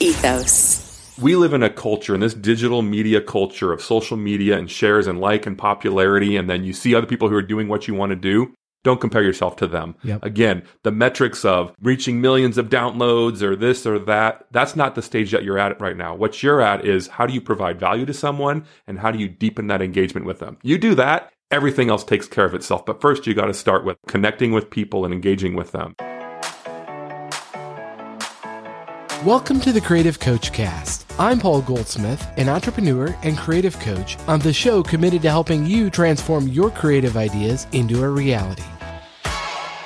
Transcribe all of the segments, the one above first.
ethos. We live in a culture, in this digital media culture of social media and shares and like and popularity, and then you see other people who are doing what you want to do. Don't compare yourself to them. Yep. Again, the metrics of reaching millions of downloads or this or that, that's not the stage that you're at right now. What you're at is how do you provide value to someone and how do you deepen that engagement with them? You do that, everything else takes care of itself. But first, you got to start with connecting with people and engaging with them. Welcome to the Creative Coach Cast. I'm Paul Goldsmith, an entrepreneur and creative coach on the show committed to helping you transform your creative ideas into a reality.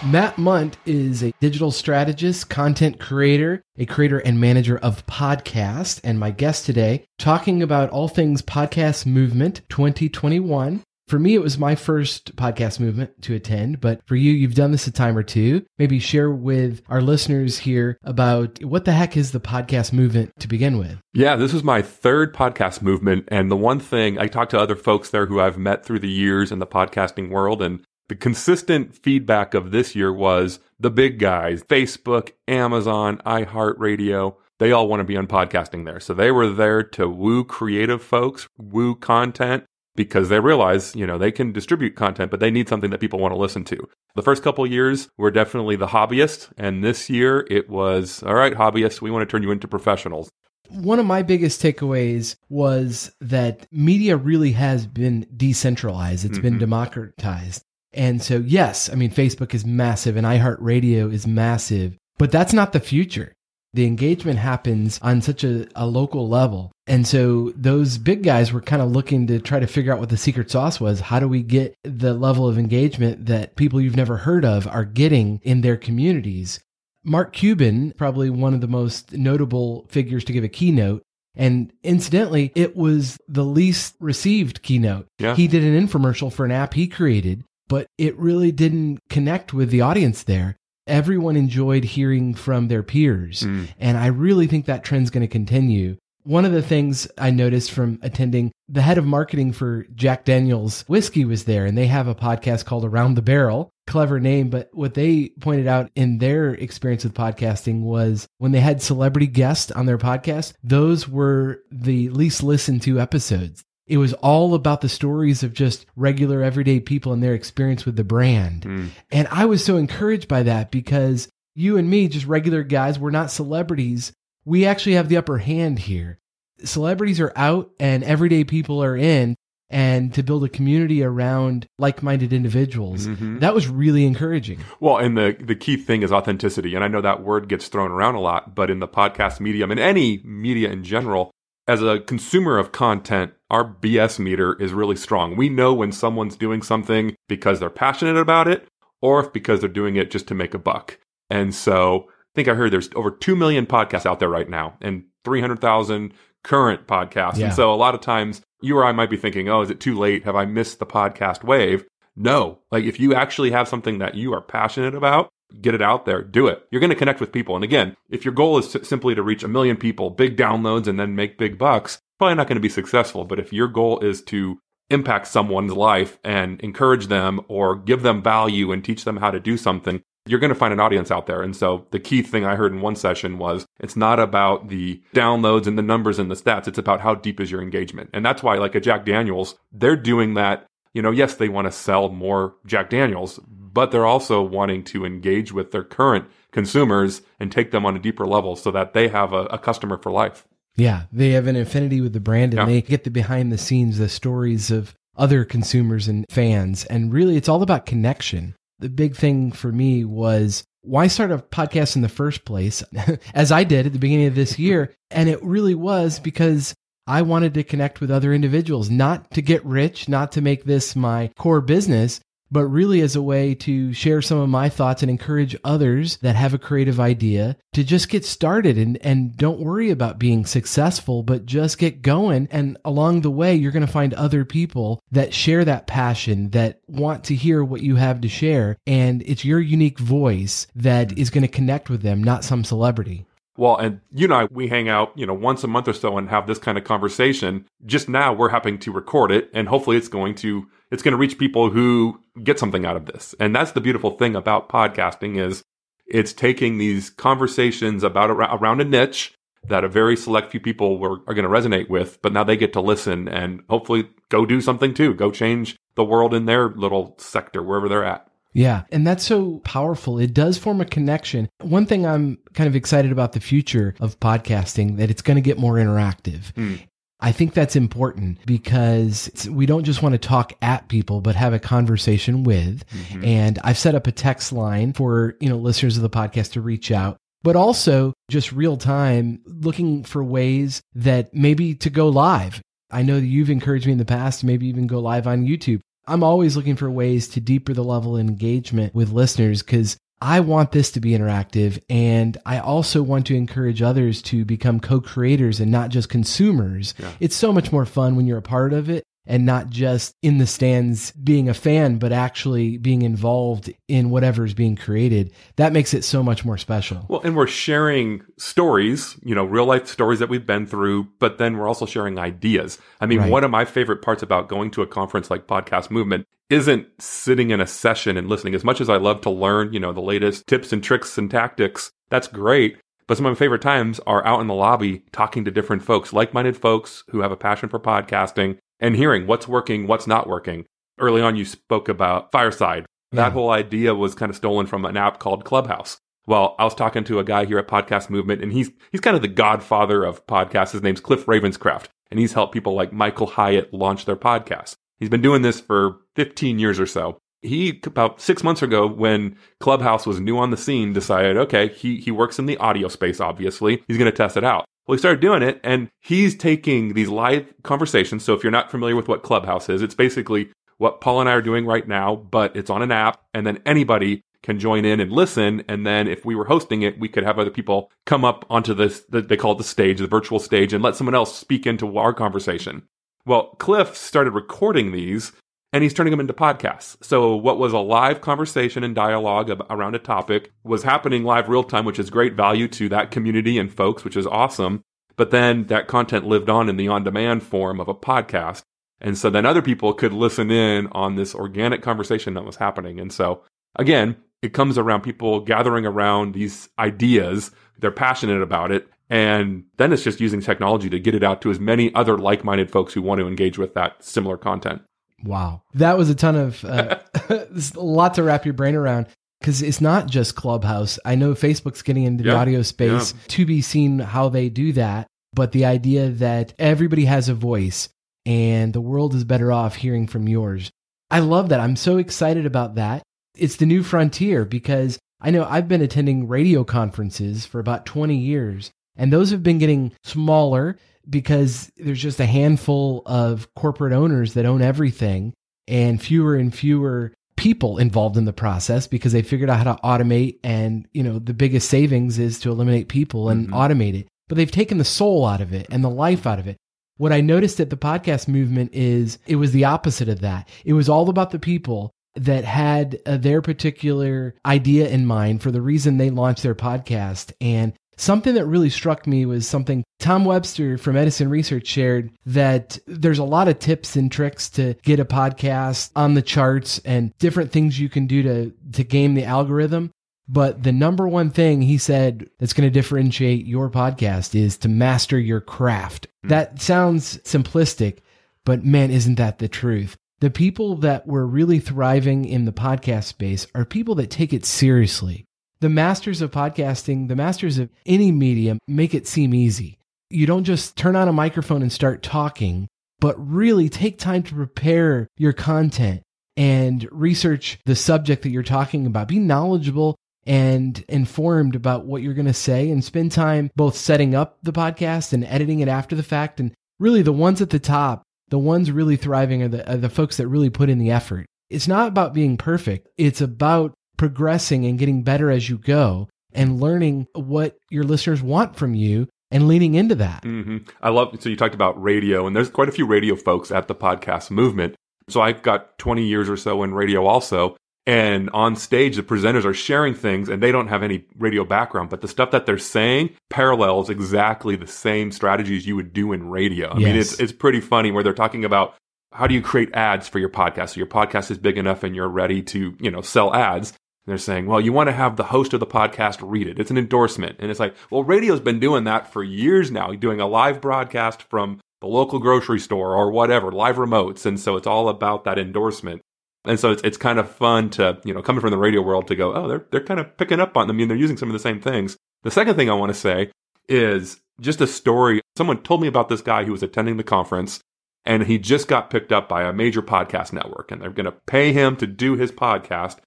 Matt Mundt is a digital strategist, content creator, a creator and manager of podcasts, and my guest today talking about all things podcast movement 2021 for me, it was my first podcast movement to attend, but for you, you've done this a time or two. Maybe share with our listeners here about what the heck is the podcast movement to begin with. Yeah, this is my third podcast movement. And the one thing I talked to other folks there who I've met through the years in the podcasting world, and the consistent feedback of this year was the big guys Facebook, Amazon, iHeartRadio. They all want to be on podcasting there. So they were there to woo creative folks, woo content, because they realize, you know, they can distribute content, but they need something that people want to listen to. The first couple years were definitely the hobbyists, and this year it was, all right, hobbyists, we want to turn you into professionals. One of my biggest takeaways was that media really has been decentralized. It's mm-hmm. been democratized. And so, yes, I mean, Facebook is massive and iHeartRadio is massive, but that's not the future the engagement happens on such a, a local level. And so those big guys were kind of looking to try to figure out what the secret sauce was. How do we get the level of engagement that people you've never heard of are getting in their communities? Mark Cuban, probably one of the most notable figures to give a keynote. And incidentally, it was the least received keynote. Yeah. He did an infomercial for an app he created, but it really didn't connect with the audience there everyone enjoyed hearing from their peers. Mm. And I really think that trend's going to continue. One of the things I noticed from attending, the head of marketing for Jack Daniels whiskey was there, and they have a podcast called Around the Barrel. Clever name, but what they pointed out in their experience with podcasting was when they had celebrity guests on their podcast, those were the least listened to episodes. It was all about the stories of just regular everyday people and their experience with the brand. Mm. And I was so encouraged by that because you and me, just regular guys, we're not celebrities. We actually have the upper hand here. Celebrities are out and everyday people are in and to build a community around like-minded individuals. Mm-hmm. That was really encouraging. Well, and the the key thing is authenticity. And I know that word gets thrown around a lot, but in the podcast medium and any media in general, as a consumer of content, our BS meter is really strong. We know when someone's doing something because they're passionate about it or if because they're doing it just to make a buck. And so I think I heard there's over 2 million podcasts out there right now and 300,000 current podcasts. Yeah. And so a lot of times you or I might be thinking, oh, is it too late? Have I missed the podcast wave? No. Like if you actually have something that you are passionate about, get it out there, do it. You're going to connect with people. And again, if your goal is simply to reach a million people, big downloads, and then make big bucks, probably not going to be successful. But if your goal is to impact someone's life and encourage them or give them value and teach them how to do something, you're going to find an audience out there. And so the key thing I heard in one session was it's not about the downloads and the numbers and the stats. It's about how deep is your engagement. And that's why like a Jack Daniels, they're doing that. You know, yes, they want to sell more Jack Daniels, but they're also wanting to engage with their current consumers and take them on a deeper level so that they have a, a customer for life. Yeah, they have an affinity with the brand and yeah. they get the behind the scenes, the stories of other consumers and fans. And really, it's all about connection. The big thing for me was why start a podcast in the first place, as I did at the beginning of this year? And it really was because I wanted to connect with other individuals, not to get rich, not to make this my core business, but really as a way to share some of my thoughts and encourage others that have a creative idea to just get started and, and don't worry about being successful, but just get going. And along the way, you're going to find other people that share that passion, that want to hear what you have to share. And it's your unique voice that is going to connect with them, not some celebrity. Well, and you and I, we hang out, you know, once a month or so and have this kind of conversation. Just now we're having to record it and hopefully it's going to, it's going to reach people who get something out of this. And that's the beautiful thing about podcasting is it's taking these conversations about around a niche that a very select few people were, are going to resonate with, but now they get to listen and hopefully go do something too. Go change the world in their little sector, wherever they're at. Yeah. And that's so powerful. It does form a connection. One thing I'm kind of excited about the future of podcasting that it's going to get more interactive. Mm. I think that's important because we don't just want to talk at people, but have a conversation with. Mm-hmm. And I've set up a text line for, you know, listeners of the podcast to reach out but also just real time looking for ways that maybe to go live. I know that you've encouraged me in the past to maybe even go live on YouTube. I'm always looking for ways to deeper the level of engagement with listeners because I want this to be interactive. And I also want to encourage others to become co creators and not just consumers. Yeah. It's so much more fun when you're a part of it and not just in the stands being a fan, but actually being involved in whatever is being created. That makes it so much more special. Well, and we're sharing stories, you know, real life stories that we've been through, but then we're also sharing ideas. I mean, right. one of my favorite parts about going to a conference like Podcast Movement isn't sitting in a session and listening. As much as I love to learn, you know, the latest tips and tricks and tactics, that's great. But some of my favorite times are out in the lobby talking to different folks, like minded folks who have a passion for podcasting and hearing what's working, what's not working. Early on, you spoke about Fireside. That yeah. whole idea was kind of stolen from an app called Clubhouse. Well, I was talking to a guy here at Podcast Movement, and he's he's kind of the godfather of podcasts. His name's Cliff Ravenscraft, and he's helped people like Michael Hyatt launch their podcast. He's been doing this for 15 years or so. He about six months ago, when Clubhouse was new on the scene, decided, okay, he he works in the audio space. Obviously, he's going to test it out. Well, he started doing it and he's taking these live conversations. So if you're not familiar with what Clubhouse is, it's basically what Paul and I are doing right now, but it's on an app and then anybody can join in and listen. And then if we were hosting it, we could have other people come up onto this, they call it the stage, the virtual stage, and let someone else speak into our conversation. Well, Cliff started recording these and he's turning them into podcasts. So what was a live conversation and dialogue around a topic was happening live real time, which is great value to that community and folks, which is awesome. But then that content lived on in the on demand form of a podcast. And so then other people could listen in on this organic conversation that was happening. And so again, it comes around people gathering around these ideas. They're passionate about it. And then it's just using technology to get it out to as many other like minded folks who want to engage with that similar content. Wow. That was a ton of, uh, a lot to wrap your brain around because it's not just Clubhouse. I know Facebook's getting into the audio space to be seen how they do that. But the idea that everybody has a voice and the world is better off hearing from yours. I love that. I'm so excited about that. It's the new frontier because I know I've been attending radio conferences for about 20 years and those have been getting smaller because there's just a handful of corporate owners that own everything and fewer and fewer people involved in the process because they figured out how to automate and you know the biggest savings is to eliminate people and mm-hmm. automate it. But they've taken the soul out of it and the life out of it. What i noticed at the podcast movement is it was the opposite of that. It was all about the people that had uh, their particular idea in mind for the reason they launched their podcast and Something that really struck me was something Tom Webster from Edison Research shared that there's a lot of tips and tricks to get a podcast on the charts and different things you can do to, to game the algorithm. But the number one thing he said that's going to differentiate your podcast is to master your craft. Mm. That sounds simplistic, but man, isn't that the truth? The people that were really thriving in the podcast space are people that take it seriously the masters of podcasting, the masters of any medium make it seem easy. You don't just turn on a microphone and start talking, but really take time to prepare your content and research the subject that you're talking about. Be knowledgeable and informed about what you're going to say and spend time both setting up the podcast and editing it after the fact. And really, the ones at the top, the ones really thriving are the, are the folks that really put in the effort. It's not about being perfect. It's about progressing and getting better as you go and learning what your listeners want from you and leaning into that. Mm-hmm. I love, so you talked about radio, and there's quite a few radio folks at the podcast movement. So I've got 20 years or so in radio also. And on stage, the presenters are sharing things and they don't have any radio background, but the stuff that they're saying parallels exactly the same strategies you would do in radio. I yes. mean, it's, it's pretty funny where they're talking about how do you create ads for your podcast? So your podcast is big enough and you're ready to, you know, sell ads they're saying, well, you want to have the host of the podcast read it. It's an endorsement. And it's like, well, radio's been doing that for years now, doing a live broadcast from the local grocery store or whatever, live remotes. And so it's all about that endorsement. And so it's, it's kind of fun to, you know, coming from the radio world to go, oh, they're, they're kind of picking up on them. I mean, they're using some of the same things. The second thing I want to say is just a story. Someone told me about this guy who was attending the conference and he just got picked up by a major podcast network and they're going to pay him to do his podcast.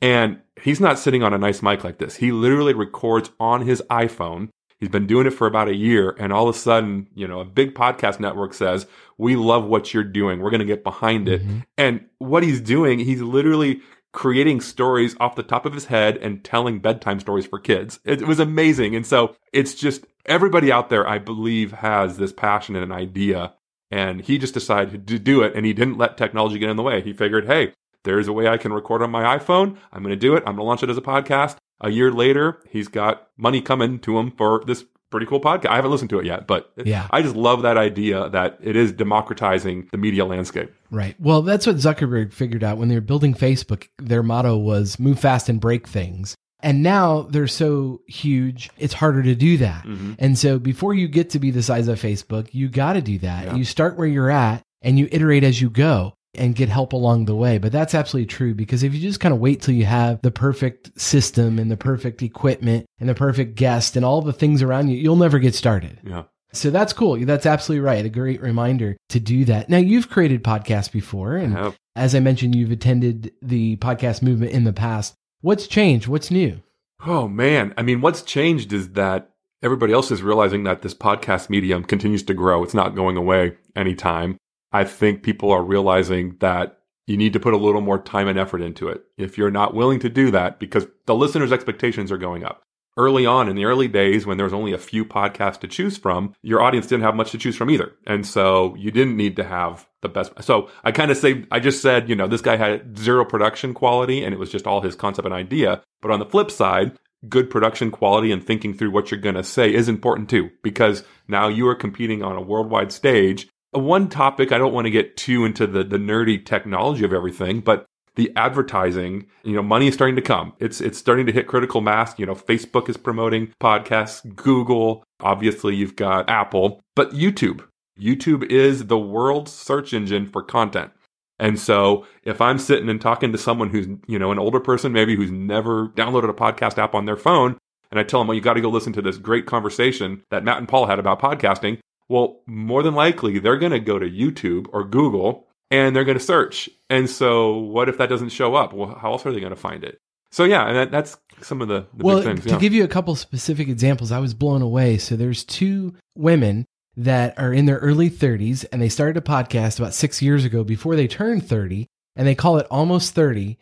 And he's not sitting on a nice mic like this. He literally records on his iPhone. He's been doing it for about a year. And all of a sudden, you know, a big podcast network says, we love what you're doing. We're going to get behind it. Mm-hmm. And what he's doing, he's literally creating stories off the top of his head and telling bedtime stories for kids. It, was amazing. And so it's just everybody out there, I believe, has this passion and an idea. And he just decided to do it and he didn't let technology get in the way. He figured, hey, there's a way I can record on my iPhone. I'm going to do it. I'm going to launch it as a podcast. A year later, he's got money coming to him for this pretty cool podcast. I haven't listened to it yet, but yeah. I just love that idea that it is democratizing the media landscape. Right. Well, that's what Zuckerberg figured out when they were building Facebook. Their motto was move fast and break things. And now they're so huge, it's harder to do that. Mm-hmm. And so before you get to be the size of Facebook, you got to do that. Yeah. You start where you're at and you iterate as you go and get help along the way. But that's absolutely true because if you just kind of wait till you have the perfect system and the perfect equipment and the perfect guest and all the things around you, you'll never get started. Yeah. So that's cool. That's absolutely right. A great reminder to do that. Now, you've created podcasts before. And I as I mentioned, you've attended the podcast movement in the past. What's changed? What's new? Oh, man. I mean, what's changed is that everybody else is realizing that this podcast medium continues to grow. It's not going away anytime. I think people are realizing that you need to put a little more time and effort into it. If you're not willing to do that, because the listener's expectations are going up. Early on in the early days, when there was only a few podcasts to choose from, your audience didn't have much to choose from either. And so you didn't need to have the best. So I kind of say, I just said, you know, this guy had zero production quality and it was just all his concept and idea. But on the flip side, good production quality and thinking through what you're going to say is important too, because now you are competing on a worldwide stage one topic, I don't want to get too into the, the nerdy technology of everything, but the advertising, you know, money is starting to come. It's it's starting to hit critical mass. You know, Facebook is promoting podcasts, Google, obviously you've got Apple, but YouTube. YouTube is the world's search engine for content. And so if I'm sitting and talking to someone who's, you know, an older person maybe who's never downloaded a podcast app on their phone, and I tell them, well, you got to go listen to this great conversation that Matt and Paul had about podcasting. Well, more than likely, they're going to go to YouTube or Google and they're going to search. And so, what if that doesn't show up? Well, how else are they going to find it? So, yeah, and that, that's some of the, the well, things. To give you a couple specific examples, I was blown away. So, there's two women that are in their early 30s and they started a podcast about six years ago before they turned 30, and they call it Almost 30.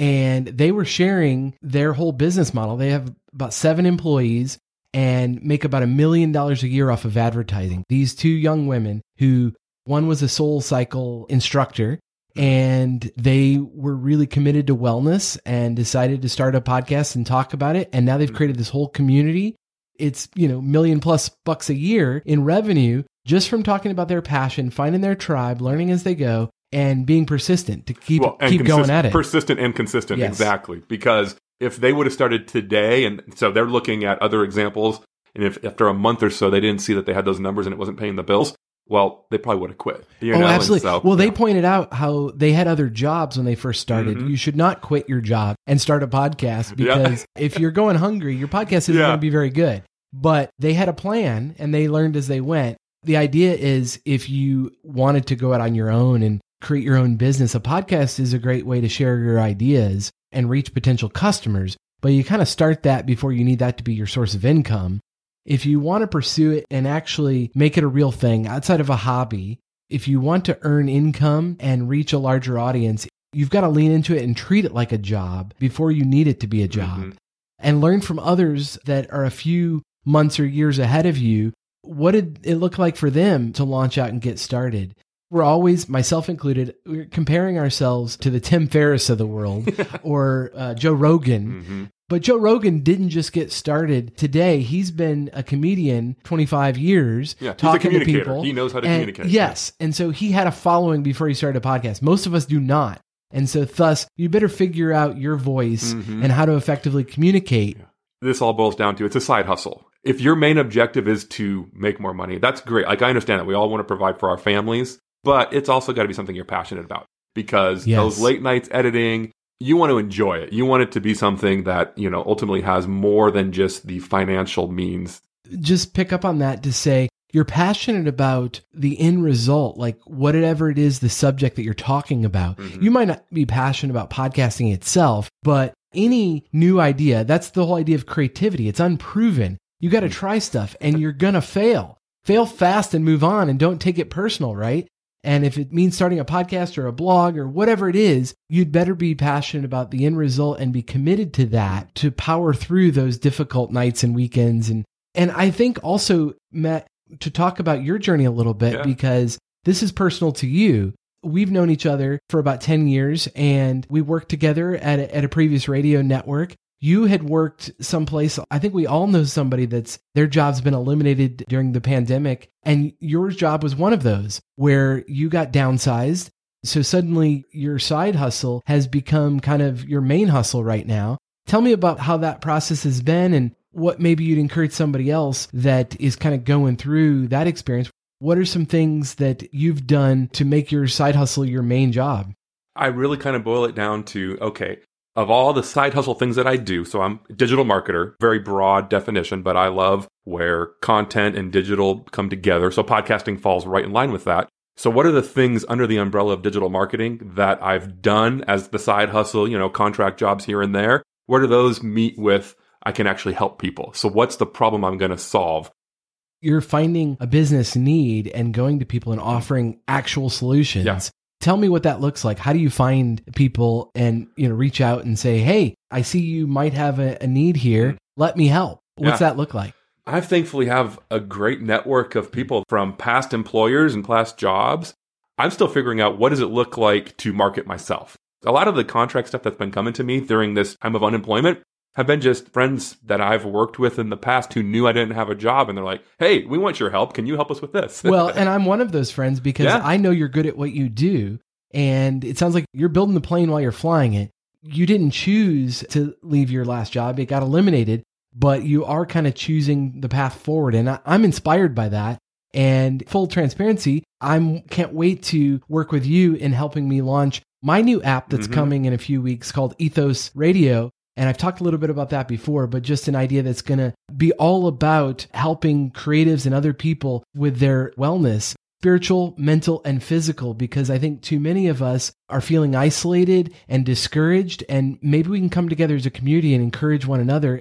And they were sharing their whole business model. They have about seven employees and make about a million dollars a year off of advertising. These two young women who one was a soul cycle instructor and they were really committed to wellness and decided to start a podcast and talk about it and now they've created this whole community it's you know million plus bucks a year in revenue just from talking about their passion finding their tribe learning as they go and being persistent to keep well, keep going at it persistent and consistent yes. exactly because if they would have started today, and so they're looking at other examples, and if after a month or so they didn't see that they had those numbers and it wasn't paying the bills, well, they probably would have quit. You know? Oh, absolutely. So, well, yeah. they pointed out how they had other jobs when they first started. Mm-hmm. You should not quit your job and start a podcast because yeah. if you're going hungry, your podcast isn't yeah. going to be very good. But they had a plan and they learned as they went. The idea is if you wanted to go out on your own and create your own business, a podcast is a great way to share your ideas and reach potential customers, but you kind of start that before you need that to be your source of income. If you want to pursue it and actually make it a real thing outside of a hobby, if you want to earn income and reach a larger audience, you've got to lean into it and treat it like a job before you need it to be a job mm-hmm. and learn from others that are a few months or years ahead of you. What did it look like for them to launch out and get started? We're always, myself included, we're comparing ourselves to the Tim Ferriss of the world or uh, Joe Rogan. Mm-hmm. But Joe Rogan didn't just get started today. He's been a comedian 25 years yeah, talking to people. He knows how to and, communicate. Yes. And so he had a following before he started a podcast. Most of us do not. And so, thus, you better figure out your voice Mhm. and how to effectively communicate. this all boils down to it's a side hustle. If your main objective is to make more money, that's great. Like I understand that we all want to provide for our families, but it's also got to be something you're passionate about because Yes. those late nights editing, you want to enjoy it. You want it to be something that, you know, ultimately has more than just the financial means. Just pick up on that to say you're passionate about the end result, like whatever it is, the subject that you're talking about. Mhm. You might not be passionate about podcasting itself, but any new idea, that's the whole idea of creativity. It's unproven. You got to try stuff and you're going to fail. Fail fast and move on and don't take it personal, right? And if it means starting a podcast or a blog or whatever it is, you'd better be passionate about the end result and be committed to that to power through those difficult nights and weekends. And, and I think also, Matt, to talk about your journey a little bit, Yeah. because this is personal to you. We've known each other for about 10 years and we worked together at a, at a previous radio network. You had worked someplace. I think we all know somebody that's their job's been eliminated during the pandemic. And your job was one of those where you got downsized. So suddenly your side hustle has become kind of your main hustle right now. Tell me about how that process has been and what maybe you'd encourage somebody else that is kind of going through that experience. What are some things that you've done to make your side hustle your main job? I really kind of boil it down to okay, of all the side hustle things that I do, so I'm a digital marketer, very broad definition, but I love where content and digital come together. So podcasting falls right in line with that. So what are the things under the umbrella of digital marketing that I've done as the side hustle, you know, contract jobs here and there? Where do those meet with I can actually help people? So what's the problem I'm going to solve? You're finding a business need and going to people and offering actual solutions. Yeah. Tell me what that looks like. How do you find people and, you know, reach out and say, Hey, I see you might have a, a need here. Mm-hmm. Let me help. What's Yeah. that look like? I thankfully have a great network of people from past employers and past jobs. I'm still figuring out what does it look like to market myself. A lot of the contract stuff that's been coming to me during this time of unemployment have been just friends that I've worked with in the past who knew I didn't have a job and they're like, "Hey, we want your help. Can you help us with this?" well, and I'm one of those friends because Yeah. I know you're good at what you do. And it sounds like you're building the plane while you're flying it. You didn't choose to leave your last job, it got eliminated, but you are kind of choosing the path forward. And I, I'm inspired by that. And full transparency, I can't wait to work with you in helping me launch my new app that's Mhm. coming in a few weeks called Ethos Radio. And I've talked a little bit about that before, but just an idea that's going to be all about helping creatives and other people with their wellness, spiritual, mental, and physical, because I think too many of us are feeling isolated and discouraged. And maybe we can come together as a community and encourage one another.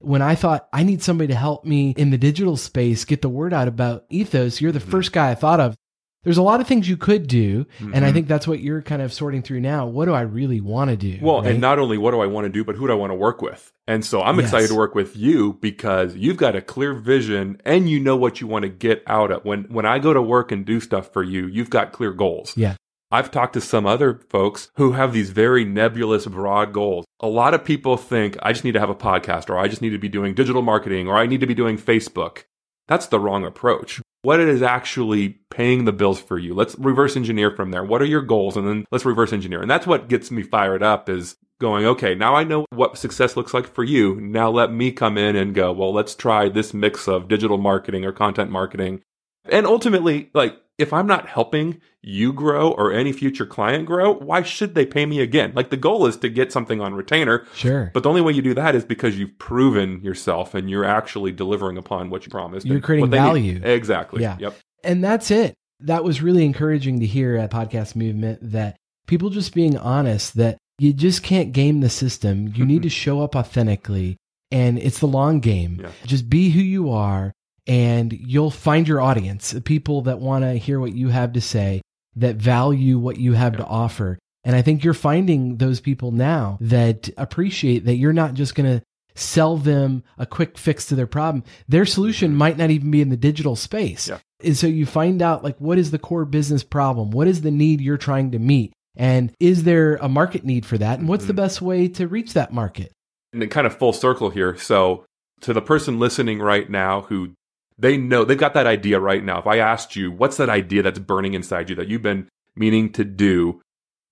When I thought I need somebody to help me in the digital space get the word out about ethos, you're the first guy I thought of. There's a lot of things you could do. And I Mhm. think that's what you're kind of sorting through now. What do I really want to do? Well, right? and not only what do I want to do, but who do I want to work with? And so I'm Yes. excited to work with you because you've got a clear vision and you know what you want to get out of. When when I go to work and do stuff for you, you've got clear goals. Yeah. I've talked to some other folks who have these very nebulous, broad goals. A lot of people think I just need to have a podcast or I just need to be doing digital marketing or I need to be doing Facebook. That's the wrong approach. What it is actually paying the bills for you. Let's reverse engineer from there. What are your goals? And then let's reverse engineer. And that's what gets me fired up is going, okay, now I know what success looks like for you. Now let me come in and go, well, let's try this mix of digital marketing or content marketing. And ultimately, like, if I'm not helping you grow or any future client grow, why should they pay me again? Like, the goal is to get something on retainer. Sure. But the only way you do that is because you've proven yourself and you're actually delivering upon what you promised. You're creating they need. value. Exactly. Yeah. Yep. And that's it. That was really encouraging to hear at Podcast Movement that people just being honest that you just can't game the system. You need mm-hmm. to show up authentically and it's the long game. Yeah. Just be who you are and you'll find your audience, people that want to hear what you have to say, that value what you have to offer. And I think you're finding those people now that appreciate that you're not just going to sell them a quick fix to their problem. Their solution might not even be in the digital space. Yeah. And so you find out like what is the core business problem? What is the need you're trying to meet? And is there a market need for that? And what's the Mhm. best way to reach that market? And kind of full circle here. So to the person listening right now who they know they've got that idea right now. If I asked you, what's that idea that's burning inside you that you've been meaning to do?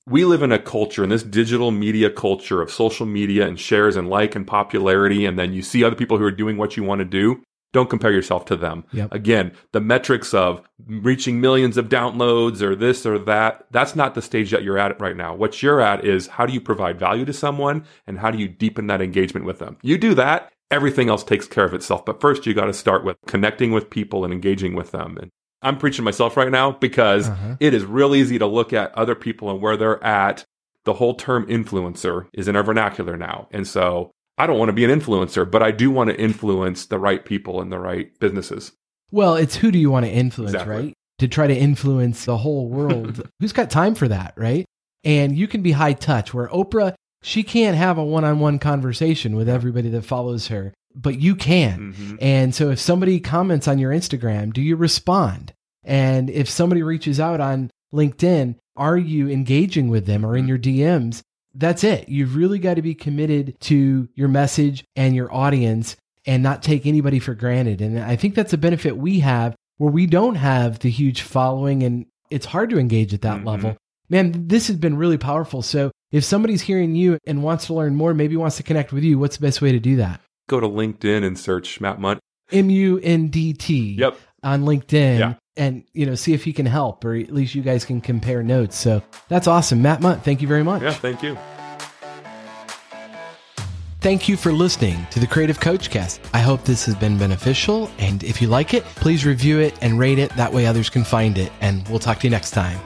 we live in a culture in this digital media culture of social media and shares and like and popularity. And then you see other people who are doing what you want to do. Don't compare yourself to them. Yep. Again, the metrics of reaching millions of downloads or this or that, that's not the stage that you're at right now. What you're at is how do you provide value to someone and how do you deepen that engagement with them? You do that, everything else takes care of itself. But first, you got to start with connecting with people and engaging with them. And I'm preaching myself right now because Uh-huh. it is real easy to look at other people and where they're at. The whole term influencer is in our vernacular now. And so I don't want to be an influencer, but I do want to influence the right people and the right businesses. Well, it's who do you want to influence, Exactly. right? To try to influence the whole world. Who's got time for that, right? And you can be high touch where Oprah, she can't have a one on one conversation with everybody that follows her, but you can. Mhm. And so if somebody comments on your Instagram, do you respond? And if somebody reaches out on LinkedIn, are you engaging with them or in your DMs? That's it. You've really got to be committed to your message and your audience and not take anybody for granted. And I think that's a benefit we have where we don't have the huge following and it's hard to engage at that Mhm. level. Man, this has been really powerful. So if somebody's hearing you and wants to learn more, maybe wants to connect with you, what's the best way to do that? Go to LinkedIn and search Matt Mundt. M U N D T Yep. on LinkedIn Yeah. and you know see if he can help or at least you guys can compare notes. So that's awesome. Matt Mundt, thank you very much. Yeah, thank you. Thank you for listening to the Creative Coach Cast. I hope this has been beneficial and if you like it, please review it and rate it that way others can find it and we'll talk to you next time.